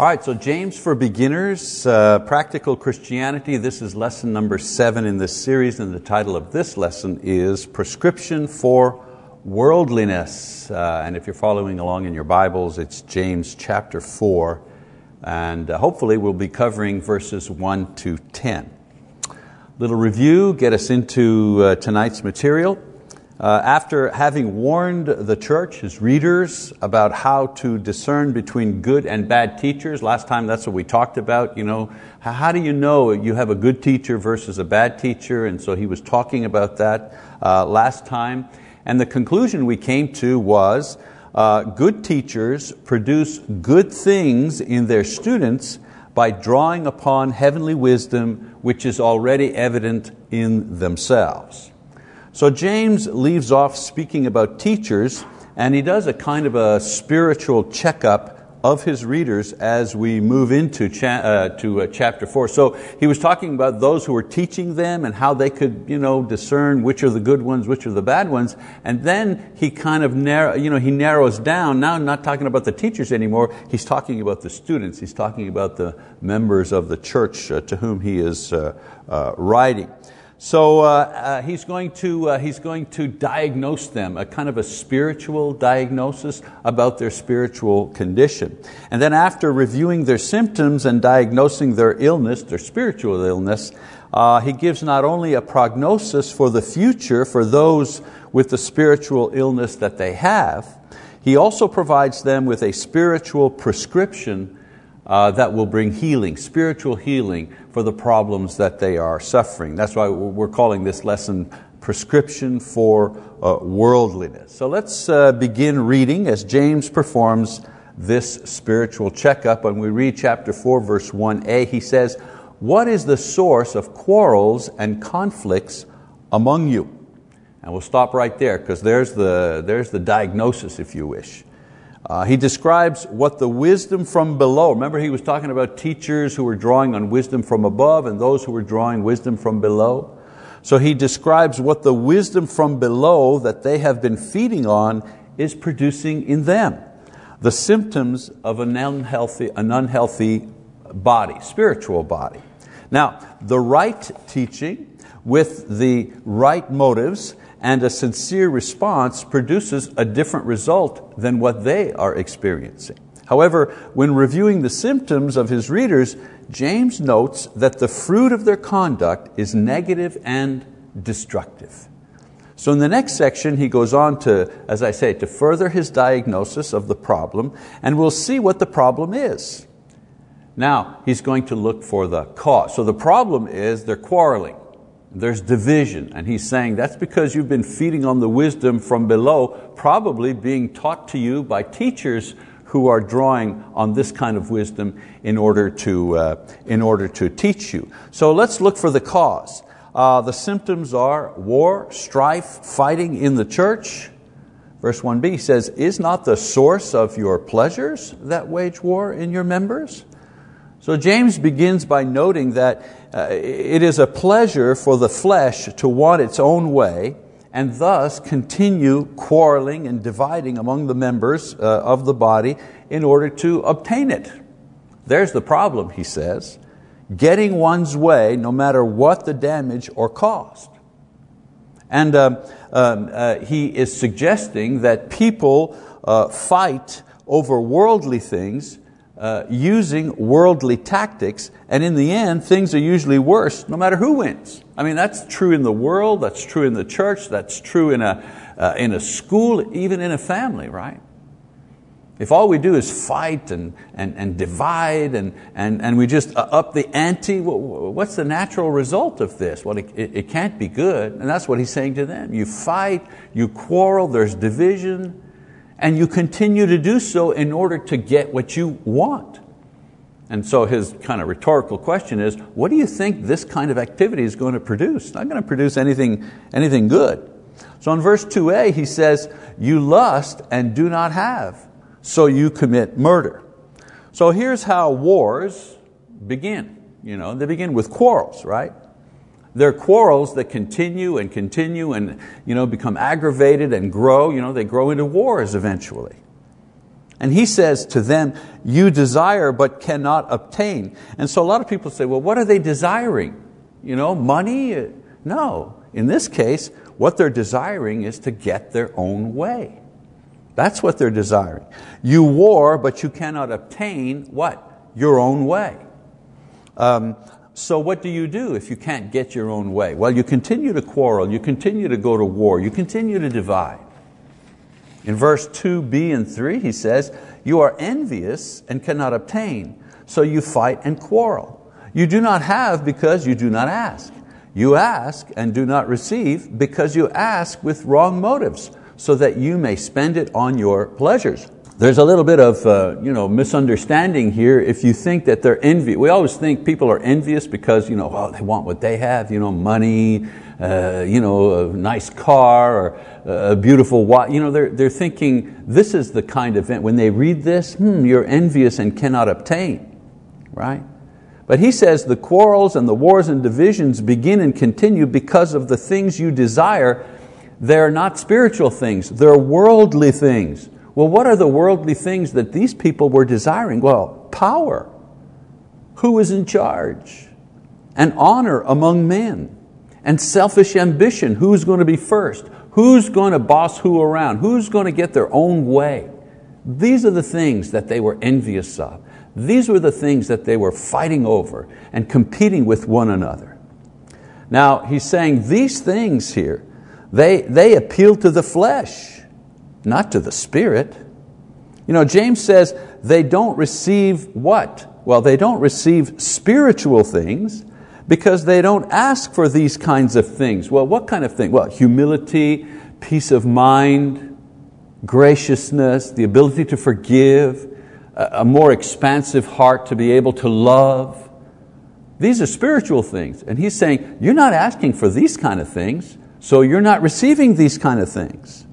All right, so James for Beginners, uh, Practical Christianity. This is lesson number seven in this series, and the title of this lesson is Prescription for Worldliness. Uh, and if you're following along in your Bibles, it's James chapter 4, and uh, hopefully we'll be covering verses 1 to 10. Little review, get us into uh, tonight's material. Uh, after having warned the church, his readers, about how to discern between good and bad teachers, last time that's what we talked about, you know, how do you know you have a good teacher versus a bad teacher? And so he was talking about that uh, last time. And the conclusion we came to was uh, good teachers produce good things in their students by drawing upon heavenly wisdom which is already evident in themselves. So James leaves off speaking about teachers and he does a kind of a spiritual checkup of his readers as we move into cha uh, to, uh, chapter 4. So he was talking about those who were teaching them and how they could you know, discern which are the good ones, which are the bad ones. And then he kind of narrow, you know, he narrows down, now I'm not talking about the teachers anymore, he's talking about the students, he's talking about the members of the church uh, to whom he is uh, uh, writing. So uh, uh, he's, going to, uh, he's going to diagnose them, a kind of a spiritual diagnosis about their spiritual condition. And then after reviewing their symptoms and diagnosing their illness, their spiritual illness, uh, he gives not only a prognosis for the future for those with the spiritual illness that they have, he also provides them with a spiritual prescription uh, that will bring healing, spiritual healing for the problems that they are suffering. That's why we're calling this lesson Prescription for uh, Worldliness. So let's uh, begin reading as James performs this spiritual checkup. When we read chapter 4, verse 1a, he says, What is the source of quarrels and conflicts among you? And we'll stop right there because there's the, there's the diagnosis, if you wish. Uh, he describes what the wisdom from below, remember he was talking about teachers who were drawing on wisdom from above and those who were drawing wisdom from below. So he describes what the wisdom from below that they have been feeding on is producing in them. The symptoms of an unhealthy, an unhealthy body, spiritual body. Now, the right teaching with the right motives and a sincere response produces a different result than what they are experiencing. However, when reviewing the symptoms of his readers, James notes that the fruit of their conduct is negative and destructive. So in the next section, he goes on to, as I say, to further his diagnosis of the problem, and we'll see what the problem is. Now, he's going to look for the cause. So the problem is they're quarreling. There's division, and he's saying that's because you've been feeding on the wisdom from below, probably being taught to you by teachers who are drawing on this kind of wisdom in order to, uh, in order to teach you. So let's look for the cause. Uh, the symptoms are war, strife, fighting in the church. Verse 1b says, Is not the source of your pleasures that wage war in your members? So James begins by noting that uh, it is a pleasure for the flesh to want its own way and thus continue quarreling and dividing among the members uh, of the body in order to obtain it. There's the problem, he says, getting one's way no matter what the damage or cost. And um, um, uh, he is suggesting that people uh, fight over worldly things uh, using worldly tactics, and in the end, things are usually worse no matter who wins. I mean, that's true in the world, that's true in the church, that's true in a, uh, in a school, even in a family, right? If all we do is fight and, and, and divide and, and, and we just uh, up the ante, what's the natural result of this? Well, it, it, it can't be good, and that's what he's saying to them. You fight, you quarrel, there's division, and you continue to do so in order to get what you want. And so his kind of rhetorical question is, what do you think this kind of activity is going to produce? It's not going to produce anything, anything good. So in verse 2a, he says, You lust and do not have, so you commit murder. So here's how wars begin. You know, they begin with quarrels, right? They're quarrels that continue and continue and you know, become aggravated and grow. You know, they grow into wars eventually. And he says to them, You desire but cannot obtain. And so a lot of people say, Well, what are they desiring? You know, money? No. In this case, what they're desiring is to get their own way. That's what they're desiring. You war, but you cannot obtain what? Your own way. Um, so what do you do if you can't get your own way? Well, you continue to quarrel, you continue to go to war, you continue to divide. In verse 2b and 3, he says, You are envious and cannot obtain, so you fight and quarrel. You do not have because you do not ask. You ask and do not receive because you ask with wrong motives, so that you may spend it on your pleasures. There's a little bit of uh, you know, misunderstanding here if you think that they're envious. We always think people are envious because you know, oh, they want what they have, you know, money, uh, you know, a nice car, or a beautiful wife. You know, they're, they're thinking this is the kind of. When they read this, hmm, you're envious and cannot obtain, right? But he says the quarrels and the wars and divisions begin and continue because of the things you desire. They're not spiritual things, they're worldly things. Well, what are the worldly things that these people were desiring? Well, power. Who is in charge? And honor among men. And selfish ambition. Who's going to be first? Who's going to boss who around? Who's going to get their own way? These are the things that they were envious of. These were the things that they were fighting over and competing with one another. Now, he's saying these things here, they, they appeal to the flesh not to the Spirit. You know, James says they don't receive what? Well, they don't receive spiritual things because they don't ask for these kinds of things. Well, what kind of thing? Well, humility, peace of mind, graciousness, the ability to forgive, a more expansive heart to be able to love. These are spiritual things. And he's saying, you're not asking for these kind of things, so you're not receiving these kind of things.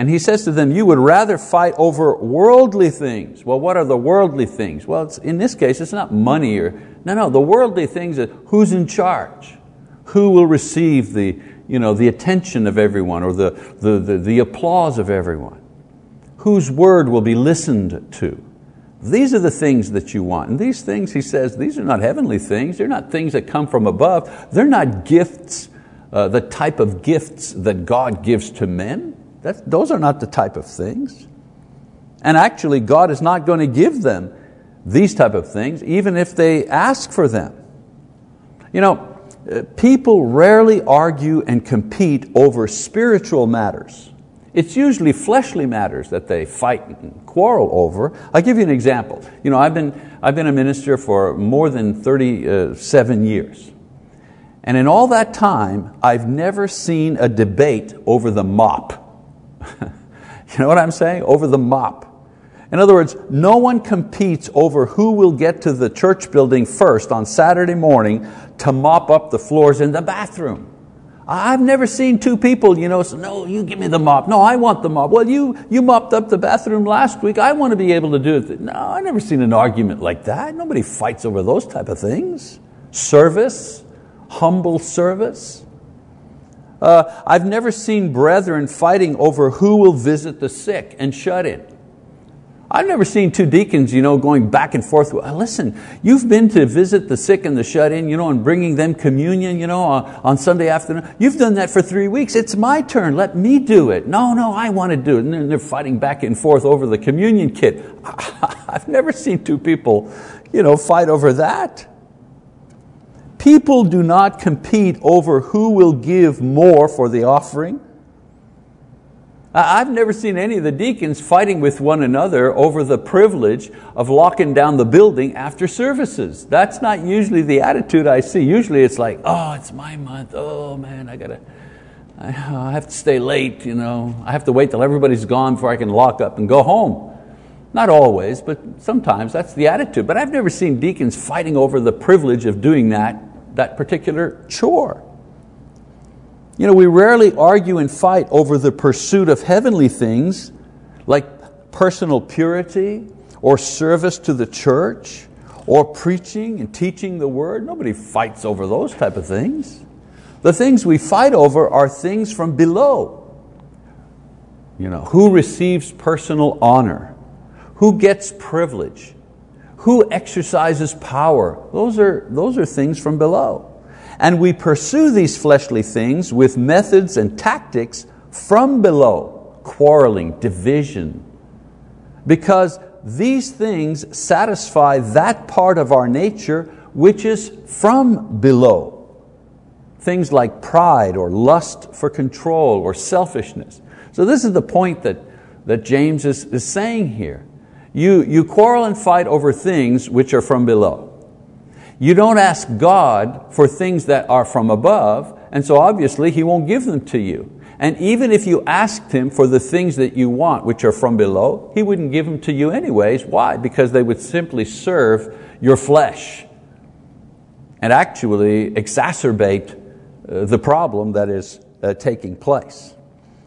And he says to them, You would rather fight over worldly things. Well, what are the worldly things? Well, in this case, it's not money or, no, no, the worldly things are who's in charge? Who will receive the, you know, the attention of everyone or the, the, the, the applause of everyone? Whose word will be listened to? These are the things that you want. And these things, he says, these are not heavenly things. They're not things that come from above. They're not gifts, uh, the type of gifts that God gives to men. Those are not the type of things. And actually, God is not going to give them these type of things, even if they ask for them. You know, uh, people rarely argue and compete over spiritual matters. It's usually fleshly matters that they fight and quarrel over. I'll give you an example. You know, I've been, I've been a minister for more than 37 years. And in all that time, I've never seen a debate over the mop. you know what I'm saying? Over the mop. In other words, no one competes over who will get to the church building first on Saturday morning to mop up the floors in the bathroom. I've never seen two people, you know, say, no, you give me the mop. No, I want the mop. Well, you, you mopped up the bathroom last week. I want to be able to do it. No, I've never seen an argument like that. Nobody fights over those type of things. Service, humble service. Uh, I've never seen brethren fighting over who will visit the sick and shut in. I've never seen two deacons you know, going back and forth. Listen, you've been to visit the sick and the shut in you know, and bringing them communion you know, on, on Sunday afternoon. You've done that for three weeks. It's my turn. Let me do it. No, no, I want to do it. And they're fighting back and forth over the communion kit. I've never seen two people you know, fight over that. People do not compete over who will give more for the offering. I've never seen any of the deacons fighting with one another over the privilege of locking down the building after services. That's not usually the attitude I see. Usually it's like, oh, it's my month. Oh man, I gotta, I have to stay late. You know, I have to wait till everybody's gone before I can lock up and go home. Not always, but sometimes that's the attitude. But I've never seen deacons fighting over the privilege of doing that that particular chore. You know, we rarely argue and fight over the pursuit of heavenly things like personal purity or service to the church or preaching and teaching the word. Nobody fights over those type of things. The things we fight over are things from below. You know, who receives personal honor? Who gets privilege? Who exercises power? Those are, those are things from below. And we pursue these fleshly things with methods and tactics from below, quarreling, division, because these things satisfy that part of our nature which is from below. Things like pride or lust for control or selfishness. So this is the point that, that James is, is saying here. You, you quarrel and fight over things which are from below. You don't ask God for things that are from above, and so obviously He won't give them to you. And even if you asked Him for the things that you want, which are from below, He wouldn't give them to you anyways. Why? Because they would simply serve your flesh and actually exacerbate uh, the problem that is uh, taking place.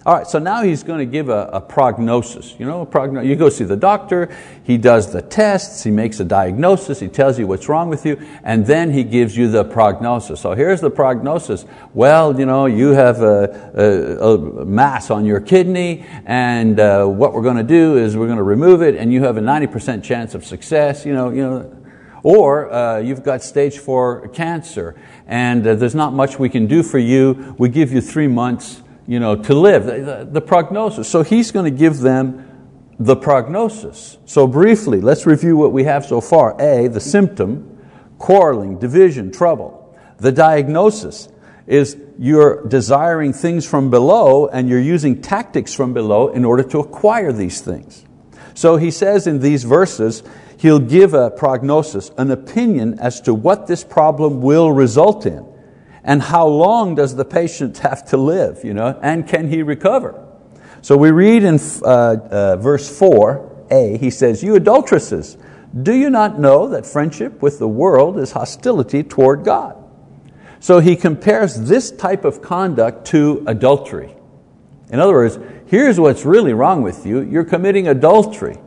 All right, so now he's going to give a, a prognosis. You know, a progno- you go see the doctor, he does the tests, he makes a diagnosis, he tells you what's wrong with you, and then he gives you the prognosis. So here's the prognosis. Well, you know, you have a, a, a mass on your kidney, and uh, what we're going to do is we're going to remove it, and you have a 90% chance of success. You know, you know, or uh, you've got stage four cancer, and uh, there's not much we can do for you. We give you three months you know, to live, the, the prognosis. So he's going to give them the prognosis. So briefly, let's review what we have so far. A, the symptom, quarreling, division, trouble. The diagnosis is you're desiring things from below and you're using tactics from below in order to acquire these things. So he says in these verses, he'll give a prognosis, an opinion as to what this problem will result in and how long does the patient have to live, you know, and can he recover? So we read in uh, uh, verse 4a, he says, You adulteresses, do you not know that friendship with the world is hostility toward God? So he compares this type of conduct to adultery. In other words, here's what's really wrong with you you're committing adultery,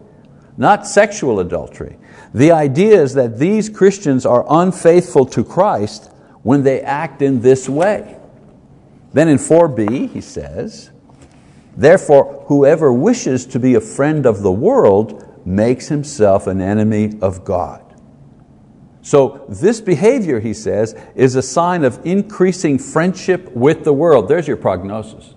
not sexual adultery. The idea is that these Christians are unfaithful to Christ when they act in this way. Then in 4b, he says, Therefore, whoever wishes to be a friend of the world makes himself an enemy of God. So, this behavior, he says, is a sign of increasing friendship with the world. There's your prognosis.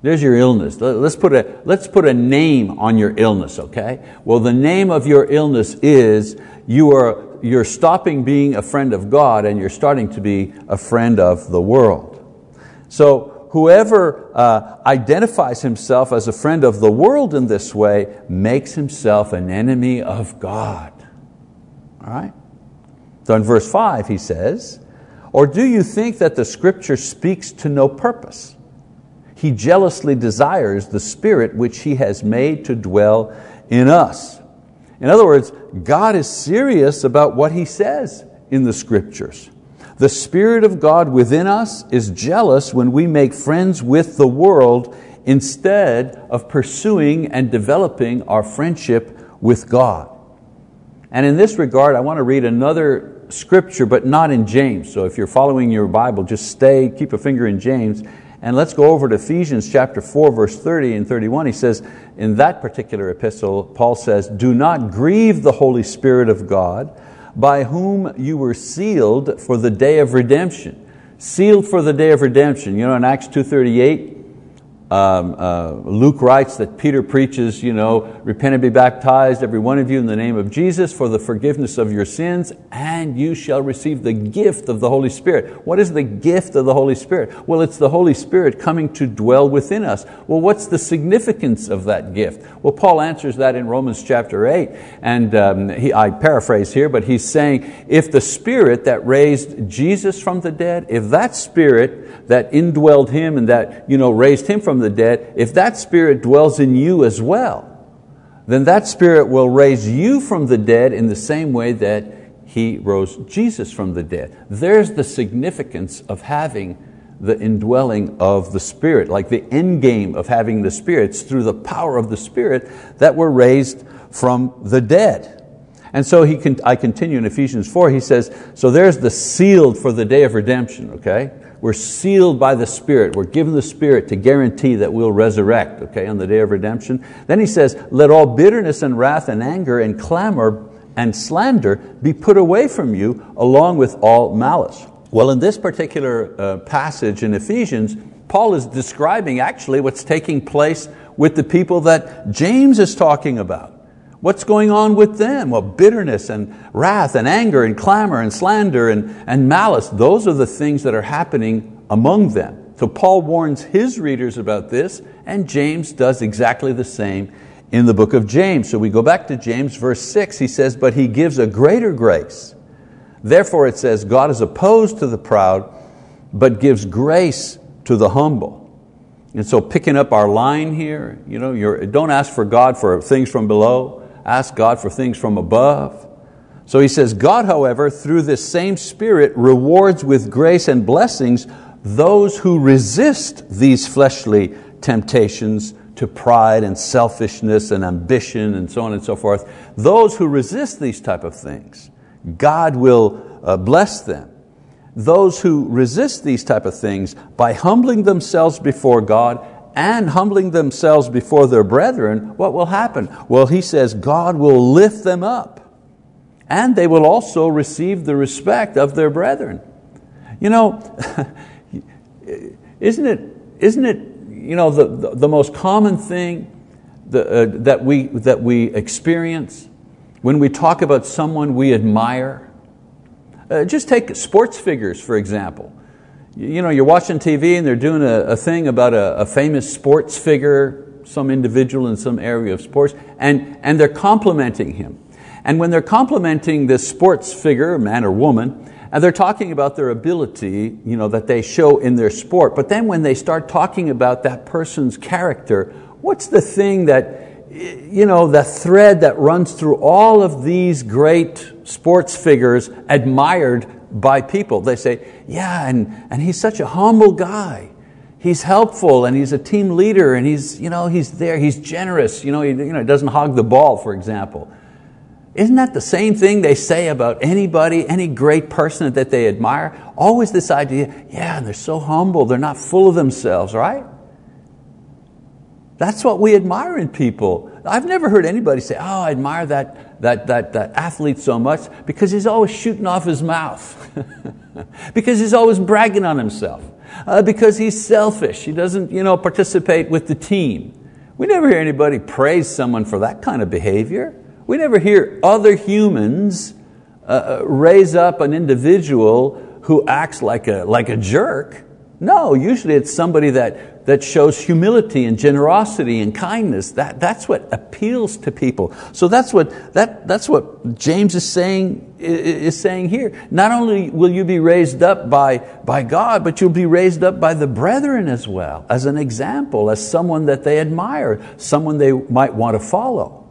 There's your illness. Let's put, a, let's put a name on your illness, okay? Well, the name of your illness is you are you're stopping being a friend of God and you're starting to be a friend of the world. So whoever uh, identifies himself as a friend of the world in this way makes himself an enemy of God. All right? So in verse 5 he says, Or do you think that the scripture speaks to no purpose? He jealously desires the Spirit which He has made to dwell in us. In other words, God is serious about what He says in the Scriptures. The Spirit of God within us is jealous when we make friends with the world instead of pursuing and developing our friendship with God. And in this regard, I want to read another scripture, but not in James. So if you're following your Bible, just stay, keep a finger in James, and let's go over to Ephesians chapter 4, verse 30 and 31. He says, in that particular epistle, Paul says, Do not grieve the Holy Spirit of God, by whom you were sealed for the day of redemption. Sealed for the day of redemption. You know, in Acts 2.38, um, uh, Luke writes that Peter preaches, you know, repent and be baptized, every one of you, in the name of Jesus for the forgiveness of your sins, and you shall receive the gift of the Holy Spirit. What is the gift of the Holy Spirit? Well, it's the Holy Spirit coming to dwell within us. Well, what's the significance of that gift? Well, Paul answers that in Romans chapter 8, and um, he, I paraphrase here, but he's saying, if the Spirit that raised Jesus from the dead, if that Spirit that indwelled Him and that you know, raised Him from from the dead, if that Spirit dwells in you as well, then that Spirit will raise you from the dead in the same way that He rose Jesus from the dead. There's the significance of having the indwelling of the Spirit, like the end game of having the Spirit. It's through the power of the Spirit that we're raised from the dead. And so he can, I continue in Ephesians 4, he says, so there's the sealed for the day of redemption, okay? We're sealed by the Spirit. We're given the Spirit to guarantee that we'll resurrect, okay, on the day of redemption. Then he says, let all bitterness and wrath and anger and clamor and slander be put away from you along with all malice. Well, in this particular uh, passage in Ephesians, Paul is describing actually what's taking place with the people that James is talking about. What's going on with them? Well, bitterness and wrath and anger and clamor and slander and, and malice, those are the things that are happening among them. So Paul warns his readers about this, and James does exactly the same in the book of James. So we go back to James, verse 6, he says, But he gives a greater grace. Therefore it says, God is opposed to the proud, but gives grace to the humble. And so picking up our line here, you know, don't ask for God for things from below, ask God for things from above. So he says, God, however, through this same Spirit rewards with grace and blessings those who resist these fleshly temptations to pride and selfishness and ambition and so on and so forth. Those who resist these type of things, God will uh, bless them. Those who resist these type of things by humbling themselves before God and humbling themselves before their brethren, what will happen? Well, he says God will lift them up and they will also receive the respect of their brethren. You know, isn't it, isn't it you know, the, the, the most common thing the, uh, that, we, that we experience when we talk about someone we admire? Uh, just take sports figures, for example you know, you're watching TV and they're doing a, a thing about a, a, famous sports figure, some individual in some area of sports, and, and they're complimenting him. And when they're complimenting this sports figure, man or woman, and they're talking about their ability you know, that they show in their sport, but then when they start talking about that person's character, what's the thing that, you know, the thread that runs through all of these great sports figures admired by people. They say, yeah, and, and he's such a humble guy. He's helpful and he's a team leader and he's, you know, he's there, he's generous, you know, he you know, doesn't hog the ball, for example. Isn't that the same thing they say about anybody, any great person that they admire? Always this idea, yeah, they're so humble, they're not full of themselves, right? That's what we admire in people. I've never heard anybody say, oh, I admire that, that, that, that athlete so much because he's always shooting off his mouth. because he's always bragging on himself. Uh, because he's selfish. He doesn't you know, participate with the team. We never hear anybody praise someone for that kind of behavior. We never hear other humans uh, uh raise up an individual who acts like a, like a jerk. No, usually it's somebody that that shows humility and generosity and kindness. That, that's what appeals to people. So that's what, that, that's what James is saying, is saying here. Not only will you be raised up by, by God, but you'll be raised up by the brethren as well, as an example, as someone that they admire, someone they might want to follow.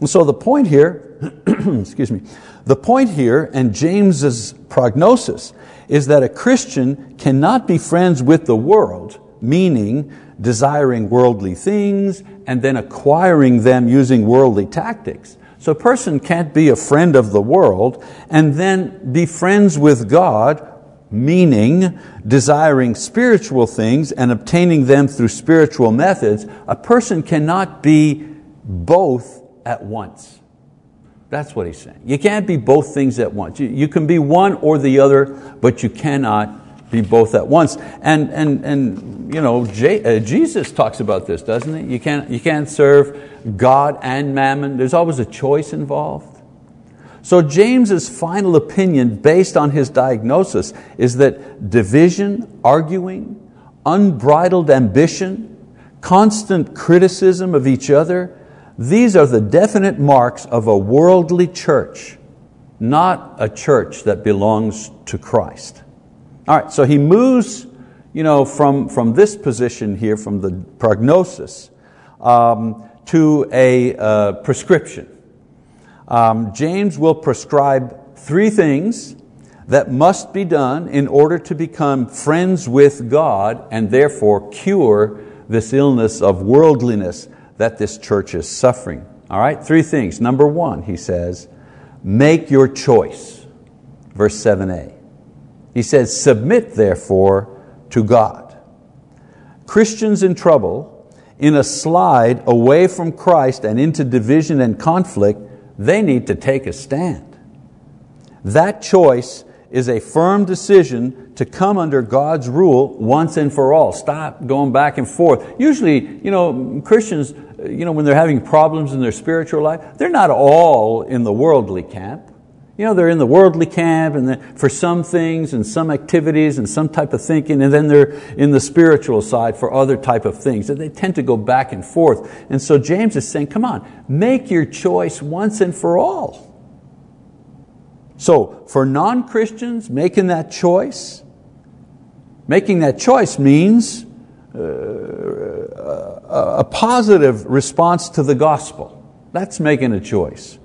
And so the point here, excuse me, the point here and James's prognosis is that a Christian cannot be friends with the world meaning desiring worldly things and then acquiring them using worldly tactics. So a person can't be a friend of the world and then be friends with God, meaning desiring spiritual things and obtaining them through spiritual methods. A person cannot be both at once. That's what he's saying. You can't be both things at once. You, can be one or the other, but you cannot be both at once. And, and, and you know, J, uh, Jesus talks about this, doesn't he? You can't, you can't serve God and mammon. There's always a choice involved. So James's final opinion based on his diagnosis is that division, arguing, unbridled ambition, constant criticism of each other, these are the definite marks of a worldly church, not a church that belongs to Christ. All right, so he moves you know, from, from this position here, from the prognosis, um, to a uh, prescription. Um, James will prescribe three things that must be done in order to become friends with God and therefore cure this illness of worldliness that this church is suffering. All right, three things. Number one, he says, make your choice. Verse 7a. He says, submit therefore to God. Christians in trouble, in a slide away from Christ and into division and conflict, they need to take a stand. That choice is a firm decision to come under God's rule once and for all. Stop going back and forth. Usually, you know, Christians, you know, when they're having problems in their spiritual life, they're not all in the worldly camp. You know, they're in the worldly camp and for some things and some activities and some type of thinking, and then they're in the spiritual side for other type of things. And they tend to go back and forth. And so James is saying, come on, make your choice once and for all. So for non-Christians, making that choice, making that choice means uh, a positive response to the gospel. That's making a choice.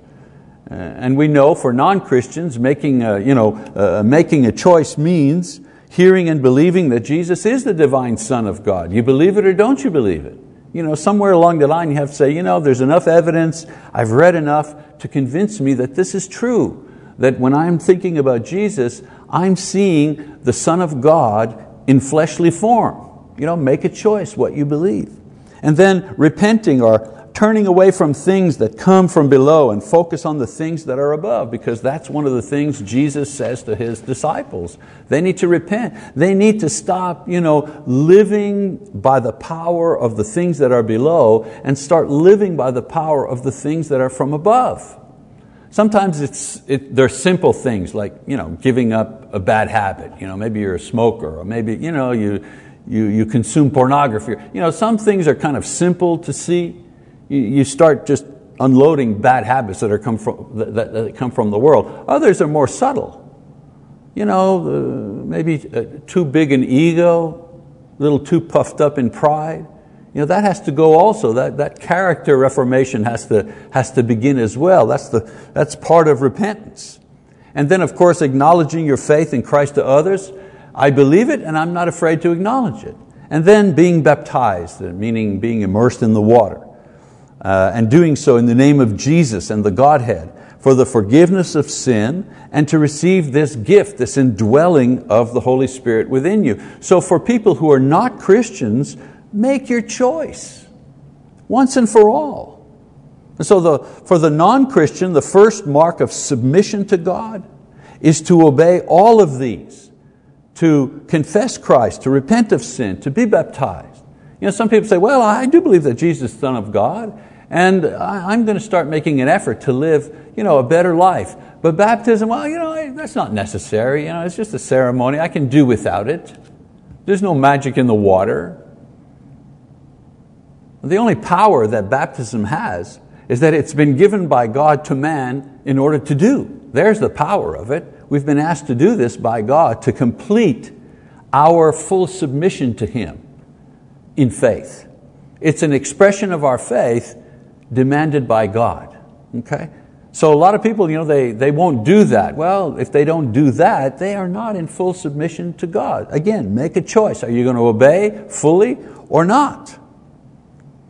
Uh, and we know for non-Christians, making a, you know, uh, making a choice means hearing and believing that Jesus is the divine Son of God. You believe it or don't you believe it? You know, somewhere along the line you have to say, you know, there's enough evidence, I've read enough to convince me that this is true that when I'm thinking about Jesus, I'm seeing the Son of God in fleshly form. You know, make a choice what you believe. And then repenting or turning away from things that come from below and focus on the things that are above, because that's one of the things Jesus says to His disciples. They need to repent. They need to stop you know, living by the power of the things that are below and start living by the power of the things that are from above. Sometimes it's, it, they're simple things like you know, giving up a bad habit. You know, maybe you're a smoker or maybe you, know, you, you, you consume pornography. You know, some things are kind of simple to see. You, start just unloading bad habits that, are come from, that, that come from the world. Others are more subtle. You know, uh, maybe uh, too big an ego, a little too puffed up in pride. You know, that has to go also. That, that character reformation has to, has to begin as well. That's, the, that's part of repentance. And then, of course, acknowledging your faith in Christ to others. I believe it and I'm not afraid to acknowledge it. And then being baptized, meaning being immersed in the water. Uh, and doing so in the name of Jesus and the Godhead for the forgiveness of sin and to receive this gift, this indwelling of the Holy Spirit within you. So for people who are not Christians, Make your choice once and for all. And so the, for the non-Christian, the first mark of submission to God is to obey all of these, to confess Christ, to repent of sin, to be baptized. You know, some people say, well, I do believe that Jesus is the Son of God, and I'm going to start making an effort to live you know, a better life. But baptism, well, you know, that's not necessary. You know, it's just a ceremony. I can do without it. There's no magic in the water. The only power that baptism has is that it's been given by God to man in order to do. There's the power of it. We've been asked to do this by God to complete our full submission to Him in faith. It's an expression of our faith demanded by God. Okay? So a lot of people, you know, they, they won't do that. Well, if they don't do that, they are not in full submission to God. Again, make a choice. Are you going to obey fully or not?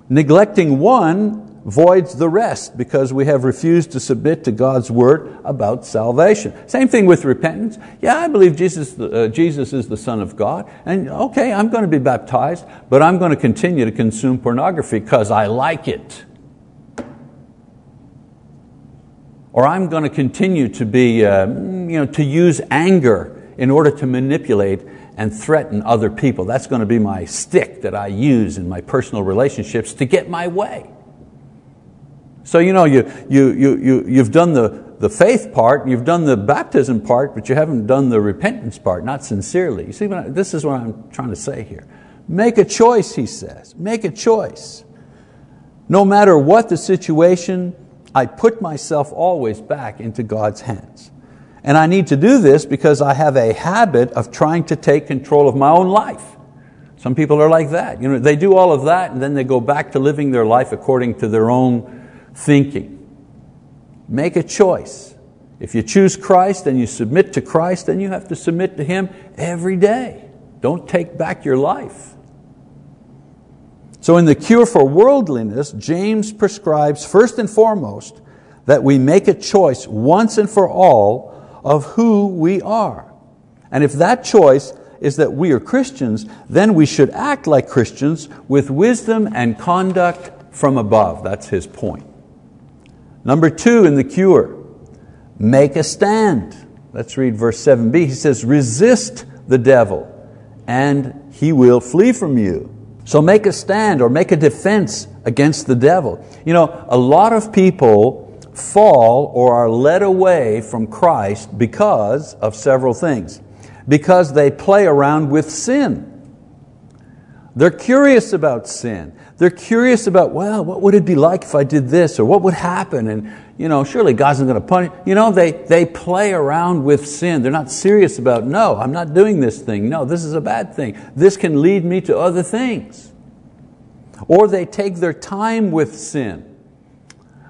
Neglecting one voids the rest because we have refused to submit to God's word about salvation. Same thing with repentance. Yeah, I believe Jesus, uh, Jesus is the Son of God, and okay, I'm going to be baptized, but I'm going to continue to consume pornography because I like it. Or I'm going to continue to be, uh, you know, to use anger in order to manipulate and threaten other people. That's going to be my stick that I use in my personal relationships to get my way. So you know, you, you, you, you, you've done the, the faith part, you've done the baptism part, but you haven't done the repentance part, not sincerely. You see, this is what I'm trying to say here. Make a choice, he says. Make a choice. No matter what the situation, I put myself always back into God's hands. And I need to do this because I have a habit of trying to take control of my own life. Some people are like that. You know, they do all of that and then they go back to living their life according to their own thinking. Make a choice. If you choose Christ and you submit to Christ, then you have to submit to Him every day. Don't take back your life. So, in the cure for worldliness, James prescribes first and foremost that we make a choice once and for all of who we are. And if that choice is that we are Christians, then we should act like Christians with wisdom and conduct from above. That's his point. Number two in the cure, make a stand. Let's read verse 7b. He says, resist the devil and he will flee from you. So make a stand or make a defense against the devil. You know, a lot of people fall or are led away from Christ because of several things. Because they play around with sin. They're curious about sin. They're curious about, well, what would it be like if I did this, or what would happen? And you know, surely God's not going to punish. You know, they, they play around with sin. They're not serious about, no, I'm not doing this thing. No, this is a bad thing. This can lead me to other things. Or they take their time with sin.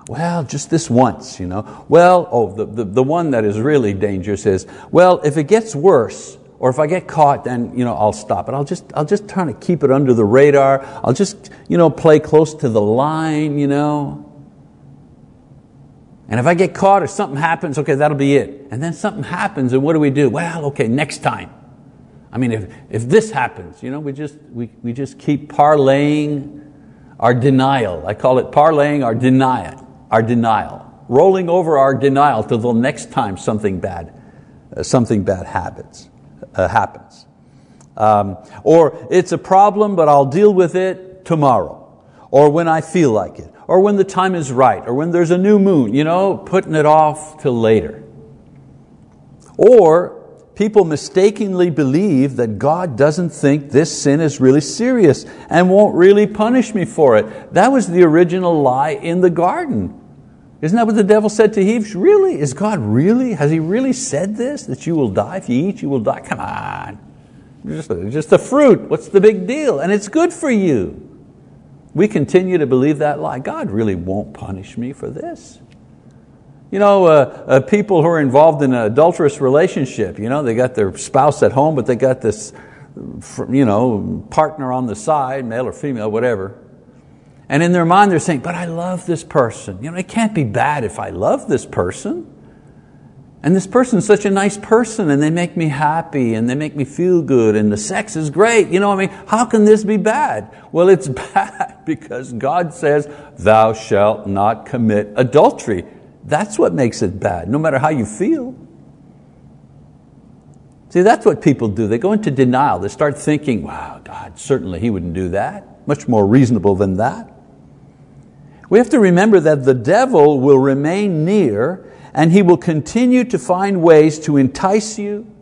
Well, just this once, you know. Well, oh, the, the, the one that is really dangerous is, well, if it gets worse, or if I get caught, then you know, I'll stop it. I'll just, I'll just try to keep it under the radar. I'll just you know, play close to the line, you know. And if I get caught or something happens, okay, that'll be it. And then something happens, and what do we do? Well, okay, next time. I mean, if, if this happens, you know, we just, we, we just keep parlaying our denial. I call it parlaying our denial, our denial, rolling over our denial till the next time something bad, uh, something bad happens. Uh, happens. Um, or it's a problem, but I'll deal with it tomorrow, or when I feel like it or when the time is right, or when there's a new moon, you know, putting it off till later. Or people mistakenly believe that God doesn't think this sin is really serious and won't really punish me for it. That was the original lie in the garden. Isn't that what the devil said to Eve? Really? Is God really? Has He really said this? That you will die? If you eat, you will die? Come on. Just just a fruit. What's the big deal? And it's good for you. We continue to believe that lie. God really won't punish me for this. You know, uh, uh, people who are involved in an adulterous relationship, you know, they got their spouse at home, but they got this you know, partner on the side, male or female, whatever. And in their mind, they're saying, But I love this person. You know, it can't be bad if I love this person. And this person's such a nice person and they make me happy and they make me feel good and the sex is great. You know, I mean, how can this be bad? Well, it's bad because God says, Thou shalt not commit adultery. That's what makes it bad, no matter how you feel. See, that's what people do. They go into denial. They start thinking, wow, God, certainly He wouldn't do that. Much more reasonable than that. We have to remember that the devil will remain near and he will continue to find ways to entice you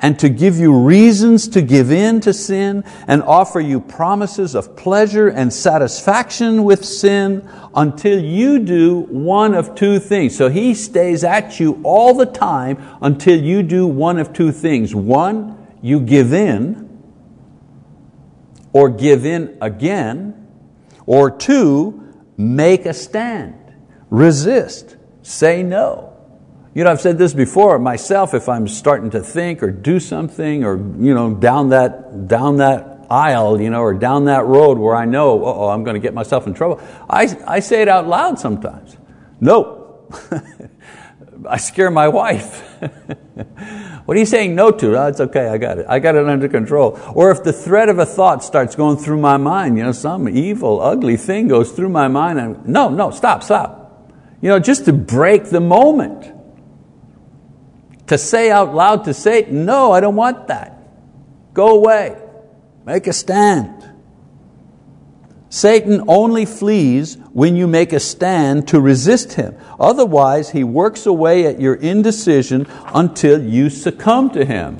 and to give you reasons to give in to sin and offer you promises of pleasure and satisfaction with sin until you do one of two things. So he stays at you all the time until you do one of two things. One, you give in or give in again, or two, make a stand, resist, say no. You know, I've said this before myself, if I'm starting to think or do something or you know, down, that, down that aisle you know, or down that road where I know, oh, I'm going to get myself in trouble, I, I say it out loud sometimes. No. I scare my wife. what are you saying no to? Oh, it's okay, I got it. I got it under control. Or if the thread of a thought starts going through my mind, you know, some evil, ugly thing goes through my mind, and no, no, stop, stop. You know, just to break the moment to say out loud to Satan, no, I don't want that. Go away. Make a stand. Satan only flees when you make a stand to resist him. Otherwise, he works away at your indecision until you succumb to him.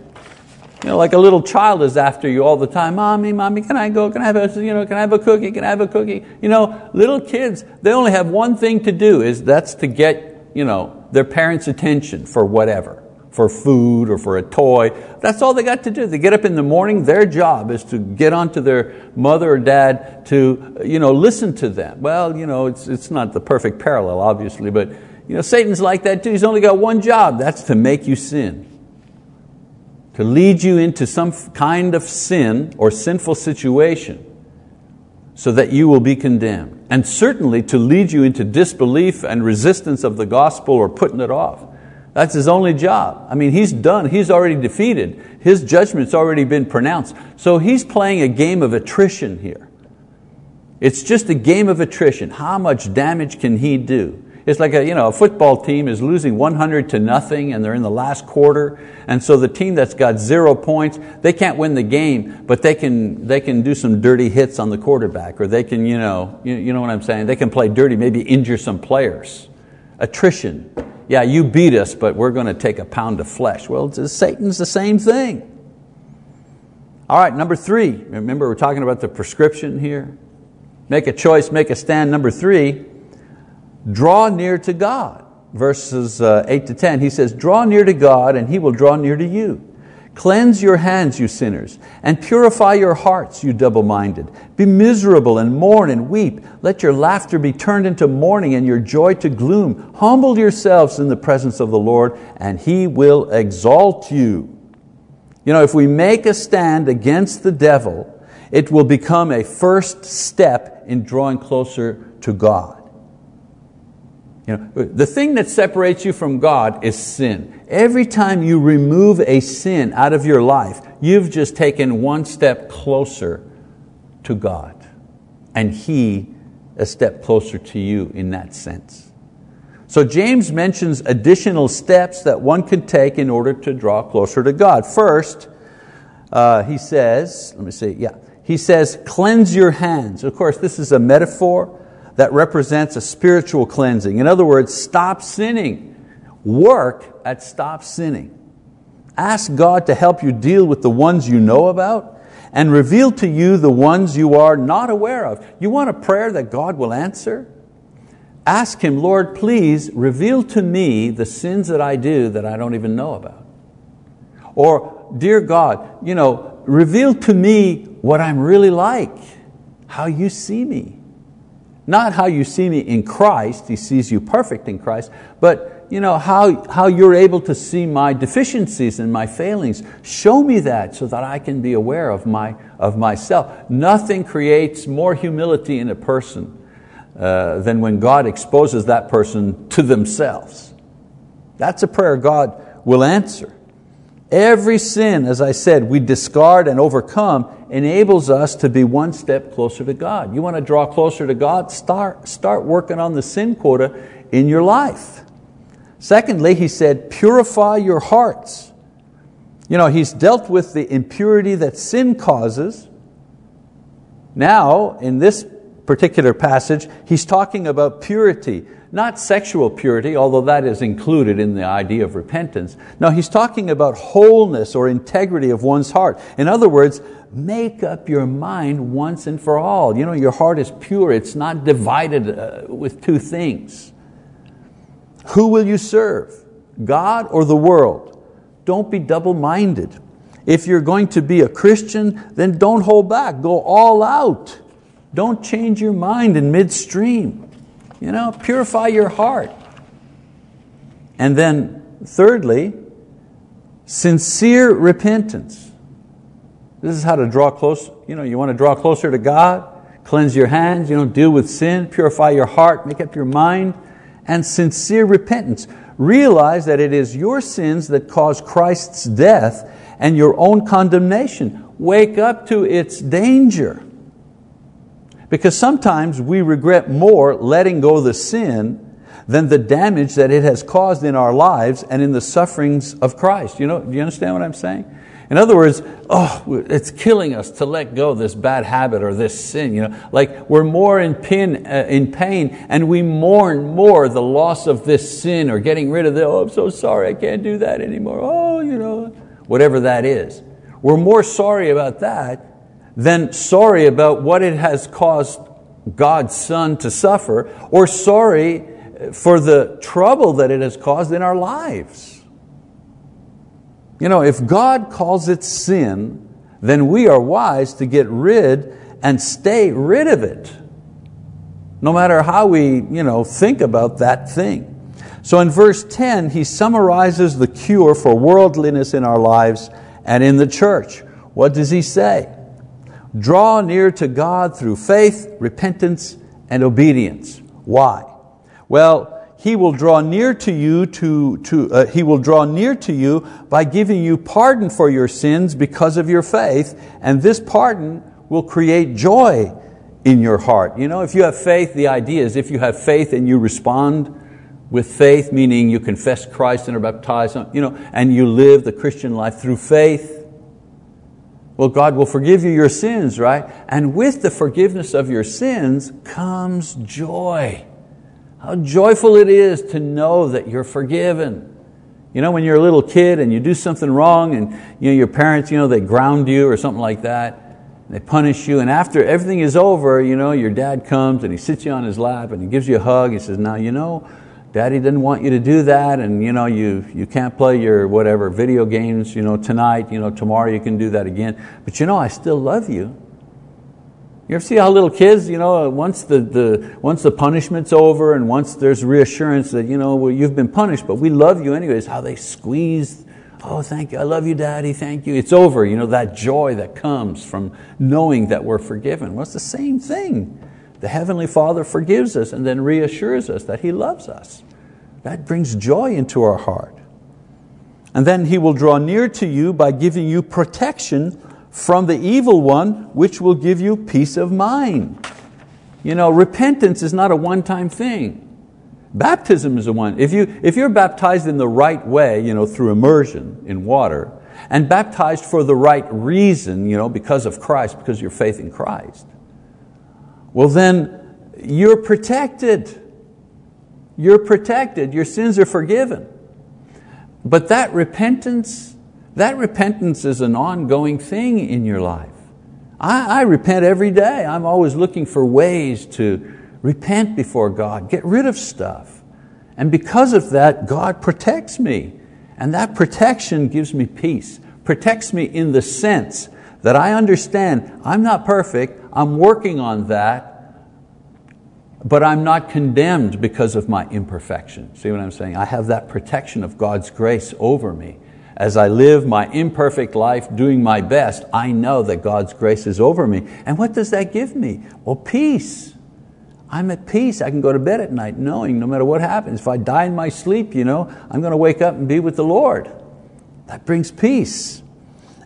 You know, like a little child is after you all the time. Mommy, mommy, can I go? Can I have a, you know, can I have a cookie? Can I have a cookie? You know, little kids, they only have one thing to do, is that's to get, you know, their parents' attention for whatever for food or for a toy. That's all they got to do. They get up in the morning, their job is to get onto their mother or dad to you know, listen to them. Well, you know, it's, it's not the perfect parallel, obviously, but you know, Satan's like that too. He's only got one job, that's to make you sin. To lead you into some kind of sin or sinful situation so that you will be condemned, and certainly to lead you into disbelief and resistance of the gospel or putting it off. That's his only job. I mean, he's done, he's already defeated. His judgment's already been pronounced. So he's playing a game of attrition here. It's just a game of attrition. How much damage can he do? It's like a, you know, a football team is losing 100 to nothing and they're in the last quarter. And so the team that's got zero points, they can't win the game, but they can, they can do some dirty hits on the quarterback or they can, you know, you, you know what I'm saying? They can play dirty, maybe injure some players. Attrition. Yeah, you beat us, but we're going to take a pound of flesh. Well, Satan's the same thing. All right, number three. Remember, we're talking about the prescription here. Make a choice, make a stand. Number three, draw near to God. Verses uh, 8 to 10, he says, Draw near to God, and He will draw near to you. Cleanse your hands, you sinners, and purify your hearts, you double minded. Be miserable and mourn and weep. Let your laughter be turned into mourning and your joy to gloom. Humble yourselves in the presence of the Lord, and He will exalt you. You know, if we make a stand against the devil, it will become a first step in drawing closer to God. You know, the thing that separates you from God is sin. Every time you remove a sin out of your life, you've just taken one step closer to God. And He a step closer to you in that sense. So James mentions additional steps that one can take in order to draw closer to God. First, uh, he says, let me see, yeah, he says, cleanse your hands. Of course, this is a metaphor that represents a spiritual cleansing. In other words, stop sinning. Work at stop sinning. Ask God to help you deal with the ones you know about and reveal to you the ones you are not aware of. You want a prayer that God will answer? Ask Him, Lord, please reveal to me the sins that I do that I don't even know about. Or, dear God, you know, reveal to me what I'm really like, how you see me. Not how you see me in Christ, He sees you perfect in Christ, but you know, how, how you're able to see my deficiencies and my failings. Show me that so that I can be aware of, my, of myself. Nothing creates more humility in a person uh, than when God exposes that person to themselves. That's a prayer God will answer. Every sin, as I said, we discard and overcome enables us to be one step closer to God. You want to draw closer to God? Start, start working on the sin quota in your life. Secondly, he said, purify your hearts. You know, he's dealt with the impurity that sin causes. Now, in this particular passage, he's talking about purity, not sexual purity, although that is included in the idea of repentance. No, he's talking about wholeness or integrity of one's heart. In other words, make up your mind once and for all. You know, your heart is pure, it's not divided uh, with two things. Who will you serve, God or the world? Don't be double minded. If you're going to be a Christian, then don't hold back, go all out. Don't change your mind in midstream. You know, purify your heart. And then, thirdly, sincere repentance. This is how to draw close. You know, you want to draw closer to God, cleanse your hands, you know, deal with sin, purify your heart, make up your mind, and sincere repentance. Realize that it is your sins that cause Christ's death and your own condemnation. Wake up to its danger. Because sometimes we regret more letting go the sin than the damage that it has caused in our lives and in the sufferings of Christ. You know, do you understand what I'm saying? In other words, oh, it's killing us to let go this bad habit or this sin. You know, like we're more in, pin, uh, in pain and we mourn more the loss of this sin or getting rid of it. Oh, I'm so sorry, I can't do that anymore. Oh, you know, whatever that is. We're more sorry about that than sorry about what it has caused God's Son to suffer, or sorry for the trouble that it has caused in our lives. You know, if God calls it sin, then we are wise to get rid and stay rid of it, no matter how we you know, think about that thing. So in verse 10, he summarizes the cure for worldliness in our lives and in the church. What does he say? Draw near to God through faith, repentance, and obedience. Why? Well, he will draw near to you to, to uh, he will draw near to you by giving you pardon for your sins because of your faith, and this pardon will create joy in your heart. You know, if you have faith, the idea is if you have faith and you respond with faith, meaning you confess Christ and are baptized, you know, and you live the Christian life through faith, well, God will forgive you your sins, right? And with the forgiveness of your sins comes joy. How joyful it is to know that you're forgiven. You know, when you're a little kid and you do something wrong and you know, your parents, you know, they ground you or something like that, they punish you, and after everything is over, you know, your dad comes and he sits you on his lap and he gives you a hug. He says, now, you know, daddy didn't want you to do that and you, know, you, you can't play your whatever video games you know, tonight, you know, tomorrow you can do that again. But you know, I still love you. You ever see how little kids, you know, once the, the, once the punishment's over and once there's reassurance that you know, well, you've been punished, but we love you anyways, how they squeeze, oh, thank you, I love you, daddy, thank you. It's over, you know, that joy that comes from knowing that we're forgiven. Well, it's the same thing. The Heavenly Father forgives us and then reassures us that He loves us. That brings joy into our heart. And then He will draw near to you by giving you protection from the evil one, which will give you peace of mind. You know, repentance is not a one-time thing. Baptism is a one. If, you, if you're baptized in the right way, you know, through immersion in water, and baptized for the right reason, you know, because of Christ, because of your faith in Christ, well then you're protected. You're protected. Your sins are forgiven. But that repentance that repentance is an ongoing thing in your life. I, I repent every day. I'm always looking for ways to repent before God, get rid of stuff. And because of that, God protects me. And that protection gives me peace, protects me in the sense that I understand I'm not perfect, I'm working on that, but I'm not condemned because of my imperfection. See what I'm saying? I have that protection of God's grace over me as I live my imperfect life doing my best, I know that God's grace is over me. And what does that give me? Well, peace. I'm at peace. I can go to bed at night knowing no matter what happens, if I die in my sleep, you know, I'm going to wake up and be with the Lord. That brings peace.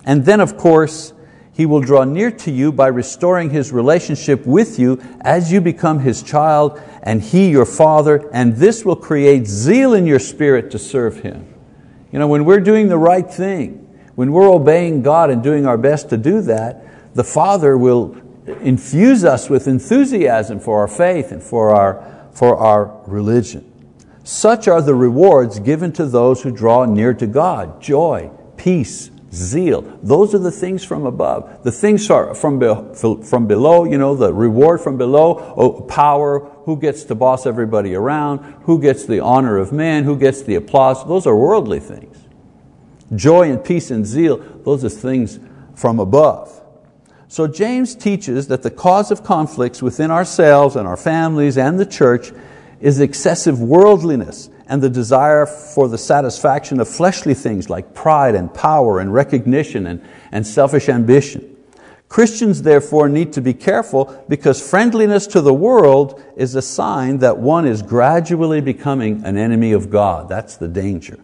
And then, of course, He will draw near to you by restoring His relationship with you as you become His child and He your Father, and this will create zeal in your spirit to serve Him. You know, when we're doing the right thing, when we're obeying God and doing our best to do that, the Father will infuse us with enthusiasm for our faith and for our, for our religion. Such are the rewards given to those who draw near to God joy, peace, zeal. Those are the things from above. The things are from, be, from below, you know, the reward from below, oh, power, who gets to boss everybody around, who gets the honor of man, who gets the applause. Those are worldly things. Joy and peace and zeal, those are things from above. So James teaches that the cause of conflicts within ourselves and our families and the church is excessive worldliness and the desire for the satisfaction of fleshly things like pride and power and recognition and, and selfish ambition. Christians therefore need to be careful because friendliness to the world is a sign that one is gradually becoming an enemy of God. That's the danger.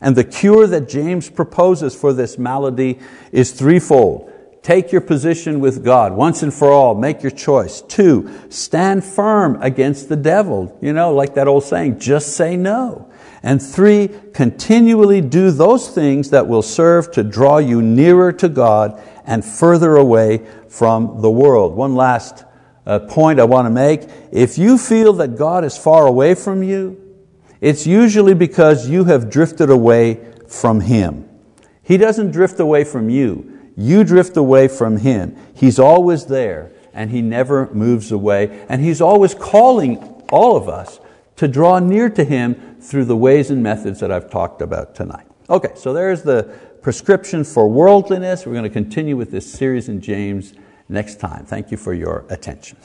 And the cure that James proposes for this malady is threefold. Take your position with God once and for all. Make your choice. Two, stand firm against the devil. You know, like that old saying, just say no. And three, continually do those things that will serve to draw you nearer to God and further away from the world. One last uh, point I want to make. If you feel that God is far away from you, it's usually because you have drifted away from Him. He doesn't drift away from you. You drift away from Him. He's always there and He never moves away. And He's always calling all of us to draw near to Him through the ways and methods that I've talked about tonight. Okay, so there's the prescription for worldliness. We're going to continue with this series in James next time. Thank you for your attention.